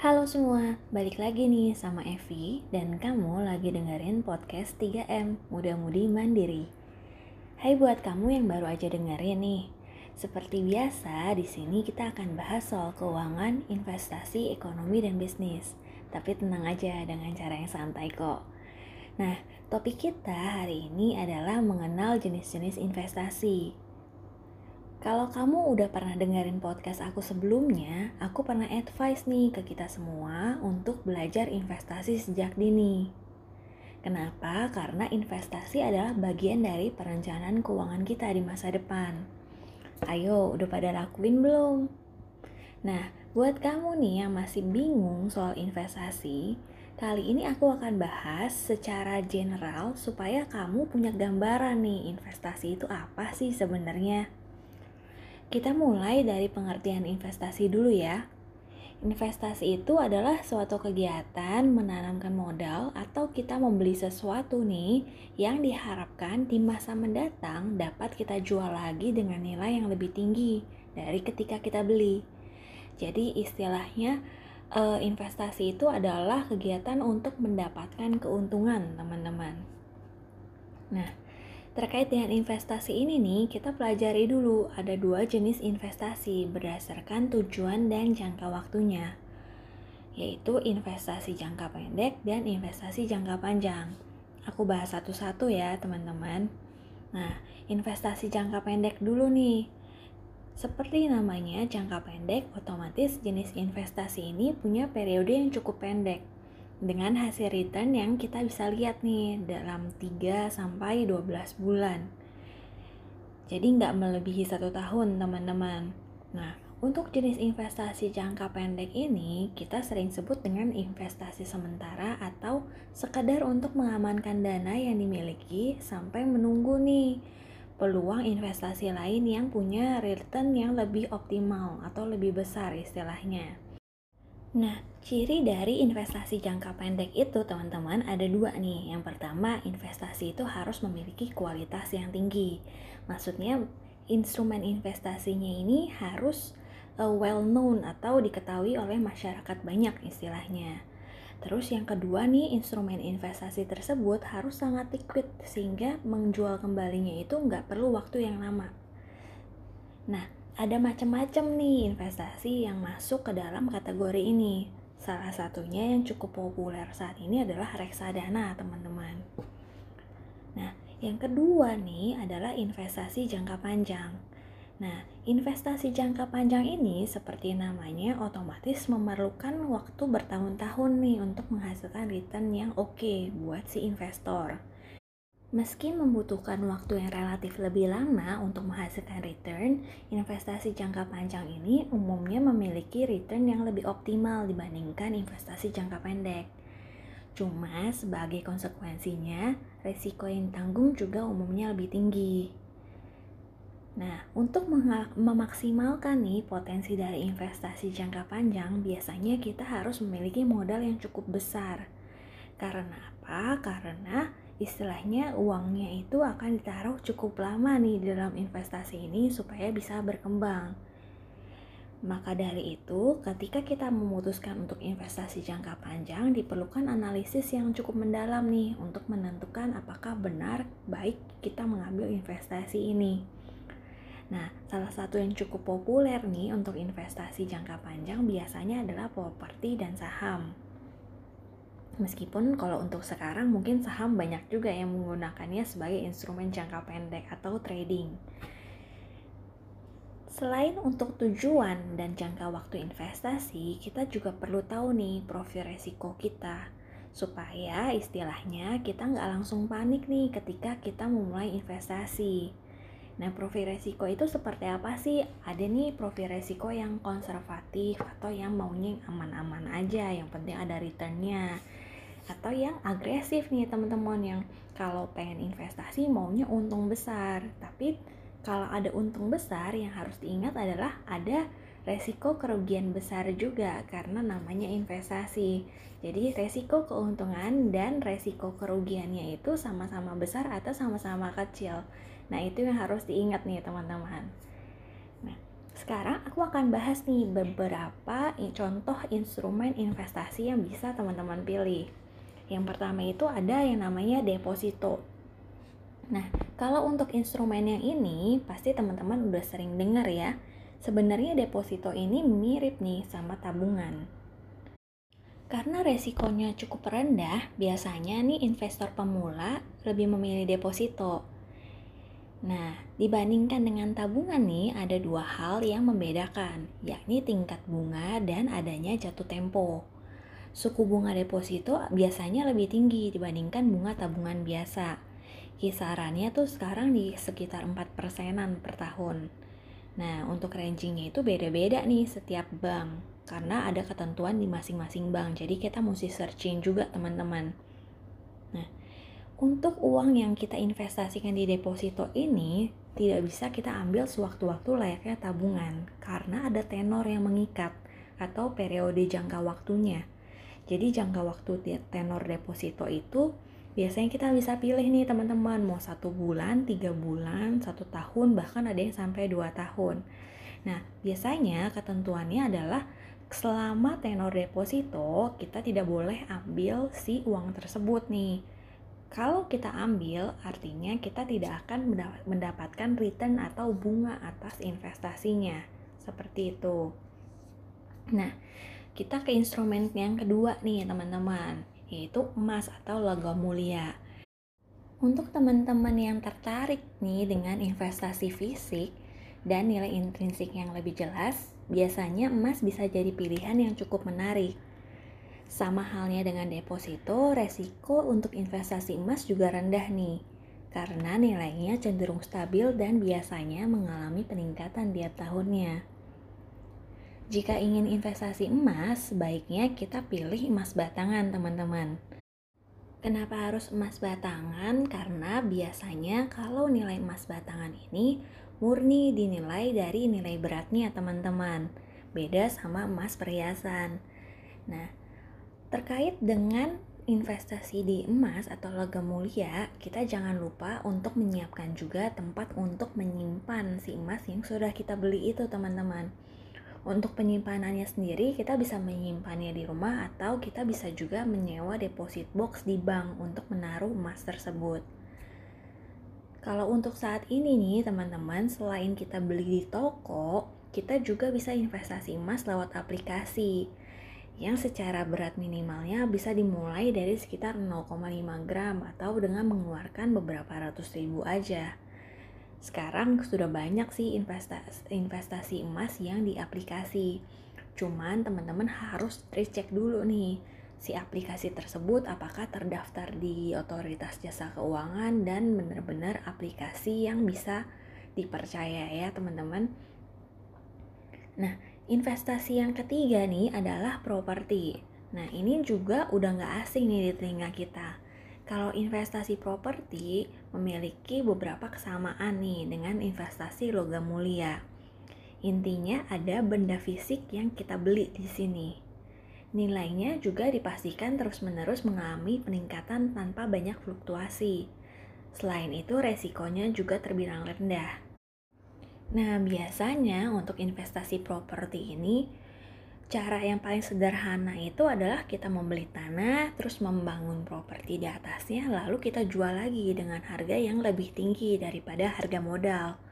Halo semua, balik lagi nih sama Evi dan kamu lagi dengerin podcast 3M Muda Mudi Mandiri. Hai buat kamu yang baru aja dengerin nih. Seperti biasa, di sini kita akan bahas soal keuangan, investasi, ekonomi, dan bisnis. Tapi tenang aja dengan cara yang santai kok. Nah, topik kita hari ini adalah mengenal jenis-jenis investasi. Kalau kamu udah pernah dengerin podcast aku sebelumnya, aku pernah advice nih ke kita semua untuk belajar investasi sejak dini. Kenapa? Karena investasi adalah bagian dari perencanaan keuangan kita di masa depan. Ayo, udah pada lakuin belum? Nah, buat kamu nih yang masih bingung soal investasi, kali ini aku akan bahas secara general supaya kamu punya gambaran nih investasi itu apa sih sebenarnya. Kita mulai dari pengertian investasi dulu ya. Investasi itu adalah suatu kegiatan menanamkan modal atau kita membeli sesuatu nih yang diharapkan di masa mendatang dapat kita jual lagi dengan nilai yang lebih tinggi dari ketika kita beli. Jadi istilahnya eh, investasi itu adalah kegiatan untuk mendapatkan keuntungan, teman-teman. Nah, Terkait dengan investasi ini nih, kita pelajari dulu ada dua jenis investasi berdasarkan tujuan dan jangka waktunya, yaitu investasi jangka pendek dan investasi jangka panjang. Aku bahas satu-satu ya teman-teman. Nah, investasi jangka pendek dulu nih. Seperti namanya jangka pendek, otomatis jenis investasi ini punya periode yang cukup pendek dengan hasil return yang kita bisa lihat nih dalam 3 sampai 12 bulan. Jadi nggak melebihi satu tahun teman-teman. Nah, untuk jenis investasi jangka pendek ini kita sering sebut dengan investasi sementara atau sekedar untuk mengamankan dana yang dimiliki sampai menunggu nih peluang investasi lain yang punya return yang lebih optimal atau lebih besar istilahnya. Nah, ciri dari investasi jangka pendek itu teman-teman ada dua nih. Yang pertama, investasi itu harus memiliki kualitas yang tinggi. Maksudnya, instrumen investasinya ini harus uh, well known atau diketahui oleh masyarakat banyak istilahnya. Terus yang kedua nih, instrumen investasi tersebut harus sangat liquid sehingga menjual kembalinya itu nggak perlu waktu yang lama. Nah, ada macam-macam nih investasi yang masuk ke dalam kategori ini. Salah satunya yang cukup populer saat ini adalah reksadana, teman-teman. Nah, yang kedua nih adalah investasi jangka panjang. Nah, investasi jangka panjang ini seperti namanya otomatis memerlukan waktu bertahun-tahun nih untuk menghasilkan return yang oke okay buat si investor. Meski membutuhkan waktu yang relatif lebih lama untuk menghasilkan return, investasi jangka panjang ini umumnya memiliki return yang lebih optimal dibandingkan investasi jangka pendek. Cuma sebagai konsekuensinya, resiko yang tanggung juga umumnya lebih tinggi. Nah, untuk memaksimalkan nih potensi dari investasi jangka panjang, biasanya kita harus memiliki modal yang cukup besar. Karena apa? Karena istilahnya uangnya itu akan ditaruh cukup lama nih dalam investasi ini supaya bisa berkembang. Maka dari itu, ketika kita memutuskan untuk investasi jangka panjang, diperlukan analisis yang cukup mendalam nih untuk menentukan apakah benar baik kita mengambil investasi ini. Nah, salah satu yang cukup populer nih untuk investasi jangka panjang biasanya adalah properti dan saham. Meskipun kalau untuk sekarang mungkin saham banyak juga yang menggunakannya sebagai instrumen jangka pendek atau trading. Selain untuk tujuan dan jangka waktu investasi, kita juga perlu tahu nih profil resiko kita supaya istilahnya kita nggak langsung panik nih ketika kita memulai investasi. Nah, profil resiko itu seperti apa sih? Ada nih profil resiko yang konservatif atau yang maunya aman-aman aja, yang penting ada returnnya atau yang agresif nih teman-teman yang kalau pengen investasi maunya untung besar. Tapi kalau ada untung besar yang harus diingat adalah ada resiko kerugian besar juga karena namanya investasi. Jadi resiko keuntungan dan resiko kerugiannya itu sama-sama besar atau sama-sama kecil. Nah itu yang harus diingat nih teman-teman. Nah Sekarang aku akan bahas nih beberapa contoh instrumen investasi yang bisa teman-teman pilih. Yang pertama itu ada yang namanya deposito. Nah, kalau untuk instrumen yang ini pasti teman-teman udah sering dengar ya. Sebenarnya deposito ini mirip nih sama tabungan. Karena resikonya cukup rendah, biasanya nih investor pemula lebih memilih deposito. Nah, dibandingkan dengan tabungan nih, ada dua hal yang membedakan, yakni tingkat bunga dan adanya jatuh tempo. Suku bunga deposito biasanya lebih tinggi dibandingkan bunga tabungan biasa. Kisarannya tuh sekarang di sekitar 4 persenan per tahun. Nah, untuk rangingnya itu beda-beda nih setiap bank, karena ada ketentuan di masing-masing bank. Jadi kita mesti searching juga teman-teman. Nah, untuk uang yang kita investasikan di deposito ini tidak bisa kita ambil sewaktu-waktu layaknya tabungan karena ada tenor yang mengikat atau periode jangka waktunya. Jadi jangka waktu tenor deposito itu biasanya kita bisa pilih nih teman-teman mau satu bulan, tiga bulan, satu tahun, bahkan ada yang sampai dua tahun. Nah biasanya ketentuannya adalah selama tenor deposito kita tidak boleh ambil si uang tersebut nih kalau kita ambil, artinya kita tidak akan mendapatkan return atau bunga atas investasinya. Seperti itu. Nah, kita ke instrumen yang kedua nih, teman-teman, yaitu emas atau logam mulia. Untuk teman-teman yang tertarik nih dengan investasi fisik dan nilai intrinsik yang lebih jelas, biasanya emas bisa jadi pilihan yang cukup menarik sama halnya dengan deposito, resiko untuk investasi emas juga rendah nih, karena nilainya cenderung stabil dan biasanya mengalami peningkatan tiap tahunnya. Jika ingin investasi emas, sebaiknya kita pilih emas batangan, teman-teman. Kenapa harus emas batangan? Karena biasanya kalau nilai emas batangan ini murni dinilai dari nilai beratnya, teman-teman. Beda sama emas perhiasan. Nah, Terkait dengan investasi di emas atau logam mulia, kita jangan lupa untuk menyiapkan juga tempat untuk menyimpan si emas yang sudah kita beli itu, teman-teman. Untuk penyimpanannya sendiri, kita bisa menyimpannya di rumah atau kita bisa juga menyewa deposit box di bank untuk menaruh emas tersebut. Kalau untuk saat ini nih, teman-teman, selain kita beli di toko, kita juga bisa investasi emas lewat aplikasi yang secara berat minimalnya bisa dimulai dari sekitar 0,5 gram atau dengan mengeluarkan beberapa ratus ribu aja. Sekarang sudah banyak sih investasi, investasi emas yang di aplikasi. Cuman teman-teman harus recheck dulu nih si aplikasi tersebut apakah terdaftar di otoritas jasa keuangan dan benar-benar aplikasi yang bisa dipercaya ya teman-teman. Nah, Investasi yang ketiga nih adalah properti. Nah ini juga udah nggak asing nih di telinga kita. Kalau investasi properti memiliki beberapa kesamaan nih dengan investasi logam mulia. Intinya ada benda fisik yang kita beli di sini. Nilainya juga dipastikan terus-menerus mengalami peningkatan tanpa banyak fluktuasi. Selain itu, resikonya juga terbilang rendah. Nah, biasanya untuk investasi properti ini cara yang paling sederhana itu adalah kita membeli tanah, terus membangun properti di atasnya, lalu kita jual lagi dengan harga yang lebih tinggi daripada harga modal.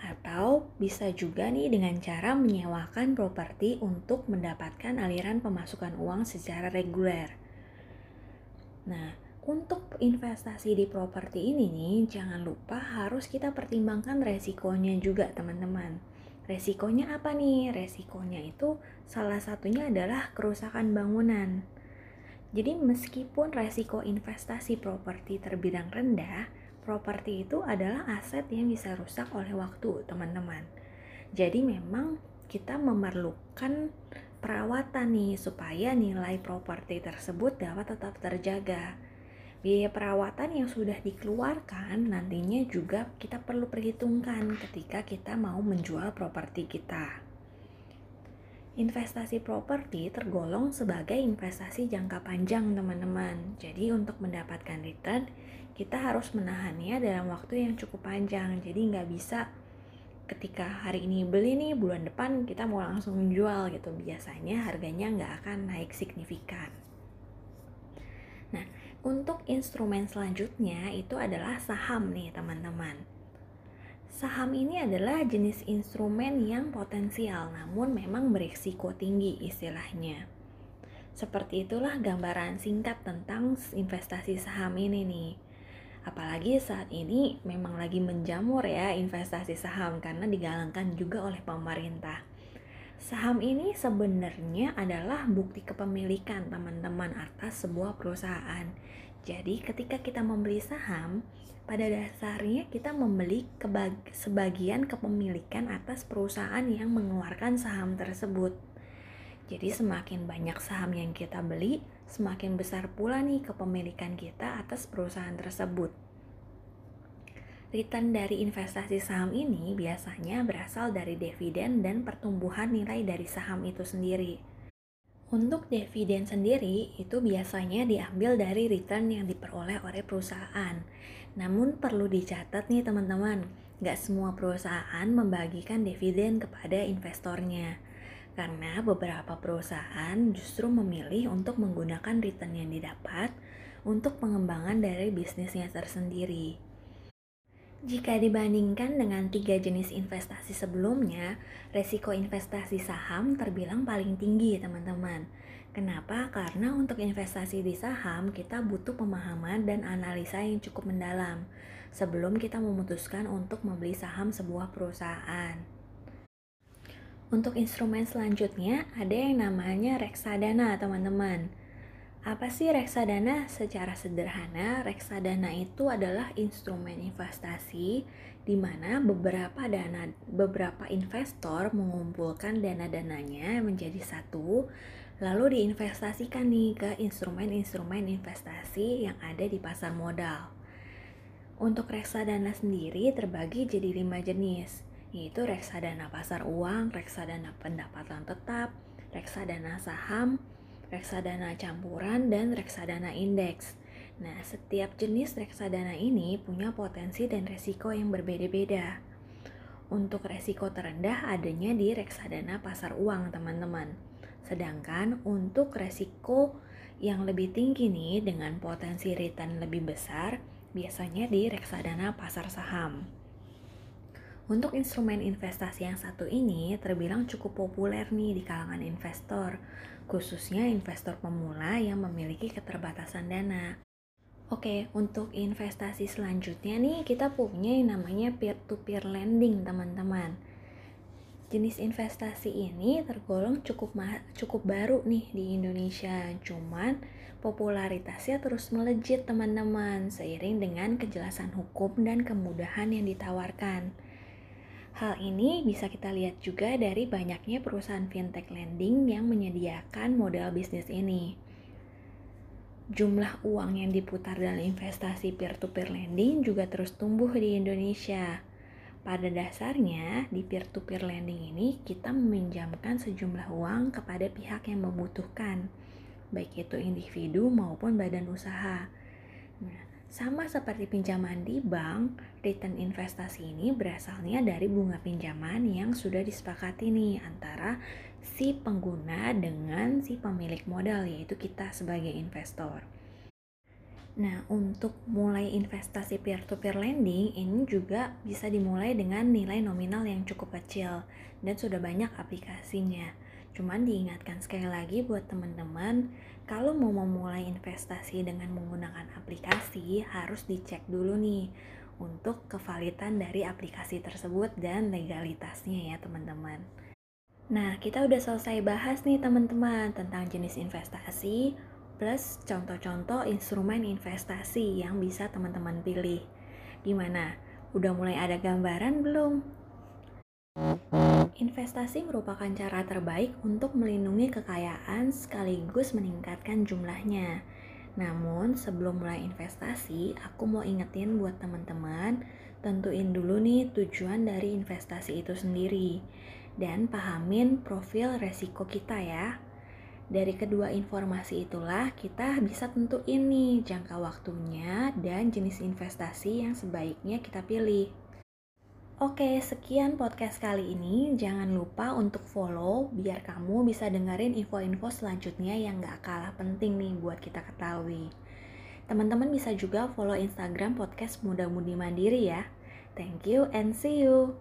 Atau bisa juga nih dengan cara menyewakan properti untuk mendapatkan aliran pemasukan uang secara reguler. Nah, untuk investasi di properti ini nih, jangan lupa harus kita pertimbangkan resikonya juga teman-teman. Resikonya apa nih? Resikonya itu salah satunya adalah kerusakan bangunan. Jadi meskipun resiko investasi properti terbilang rendah, properti itu adalah aset yang bisa rusak oleh waktu, teman-teman. Jadi memang kita memerlukan perawatan nih supaya nilai properti tersebut dapat tetap terjaga biaya perawatan yang sudah dikeluarkan nantinya juga kita perlu perhitungkan ketika kita mau menjual properti kita. Investasi properti tergolong sebagai investasi jangka panjang, teman-teman. Jadi, untuk mendapatkan return, kita harus menahannya dalam waktu yang cukup panjang. Jadi, nggak bisa ketika hari ini beli nih bulan depan kita mau langsung menjual gitu biasanya harganya nggak akan naik signifikan untuk instrumen selanjutnya itu adalah saham nih teman-teman Saham ini adalah jenis instrumen yang potensial namun memang berisiko tinggi istilahnya. Seperti itulah gambaran singkat tentang investasi saham ini nih. Apalagi saat ini memang lagi menjamur ya investasi saham karena digalangkan juga oleh pemerintah. Saham ini sebenarnya adalah bukti kepemilikan teman-teman atas sebuah perusahaan. Jadi ketika kita membeli saham, pada dasarnya kita membeli sebagian kepemilikan atas perusahaan yang mengeluarkan saham tersebut. Jadi semakin banyak saham yang kita beli, semakin besar pula nih kepemilikan kita atas perusahaan tersebut. Return dari investasi saham ini biasanya berasal dari dividen dan pertumbuhan nilai dari saham itu sendiri. Untuk dividen sendiri itu biasanya diambil dari return yang diperoleh oleh perusahaan. Namun perlu dicatat nih teman-teman, gak semua perusahaan membagikan dividen kepada investornya karena beberapa perusahaan justru memilih untuk menggunakan return yang didapat untuk pengembangan dari bisnisnya tersendiri. Jika dibandingkan dengan tiga jenis investasi sebelumnya, resiko investasi saham terbilang paling tinggi, teman-teman. Kenapa? Karena untuk investasi di saham, kita butuh pemahaman dan analisa yang cukup mendalam sebelum kita memutuskan untuk membeli saham sebuah perusahaan. Untuk instrumen selanjutnya ada yang namanya reksadana teman-teman. Apa sih reksadana? Secara sederhana, reksadana itu adalah instrumen investasi di mana beberapa dana beberapa investor mengumpulkan dana-dananya menjadi satu lalu diinvestasikan nih ke instrumen-instrumen investasi yang ada di pasar modal. Untuk reksadana sendiri terbagi jadi lima jenis yaitu reksadana pasar uang, reksadana pendapatan tetap, reksadana saham, reksadana campuran, dan reksadana indeks. Nah, setiap jenis reksadana ini punya potensi dan resiko yang berbeda-beda. Untuk resiko terendah adanya di reksadana pasar uang, teman-teman. Sedangkan untuk resiko yang lebih tinggi nih dengan potensi return lebih besar, biasanya di reksadana pasar saham. Untuk instrumen investasi yang satu ini terbilang cukup populer nih di kalangan investor, khususnya investor pemula yang memiliki keterbatasan dana. Oke, untuk investasi selanjutnya nih kita punya yang namanya peer-to-peer lending, teman-teman. Jenis investasi ini tergolong cukup cukup baru nih di Indonesia, cuman popularitasnya terus melejit teman-teman seiring dengan kejelasan hukum dan kemudahan yang ditawarkan. Hal ini bisa kita lihat juga dari banyaknya perusahaan fintech lending yang menyediakan modal bisnis ini. Jumlah uang yang diputar dalam investasi peer-to-peer lending juga terus tumbuh di Indonesia. Pada dasarnya, di peer-to-peer lending ini kita meminjamkan sejumlah uang kepada pihak yang membutuhkan, baik itu individu maupun badan usaha. Nah, sama seperti pinjaman di bank, return investasi ini berasalnya dari bunga pinjaman yang sudah disepakati nih antara si pengguna dengan si pemilik modal yaitu kita sebagai investor. Nah, untuk mulai investasi peer-to-peer lending ini juga bisa dimulai dengan nilai nominal yang cukup kecil dan sudah banyak aplikasinya. Cuman diingatkan sekali lagi buat teman-teman kalau mau memulai investasi dengan menggunakan aplikasi, harus dicek dulu nih untuk kevalitan dari aplikasi tersebut dan legalitasnya ya teman-teman. Nah, kita udah selesai bahas nih teman-teman tentang jenis investasi plus contoh-contoh instrumen investasi yang bisa teman-teman pilih. Gimana? Udah mulai ada gambaran belum? Investasi merupakan cara terbaik untuk melindungi kekayaan sekaligus meningkatkan jumlahnya. Namun, sebelum mulai investasi, aku mau ingetin buat teman-teman, tentuin dulu nih tujuan dari investasi itu sendiri dan pahamin profil resiko kita ya. Dari kedua informasi itulah kita bisa tentuin nih jangka waktunya dan jenis investasi yang sebaiknya kita pilih. Oke, sekian podcast kali ini. Jangan lupa untuk follow biar kamu bisa dengerin info-info selanjutnya yang gak kalah penting nih buat kita ketahui. Teman-teman bisa juga follow Instagram podcast Muda Mudi Mandiri ya. Thank you and see you.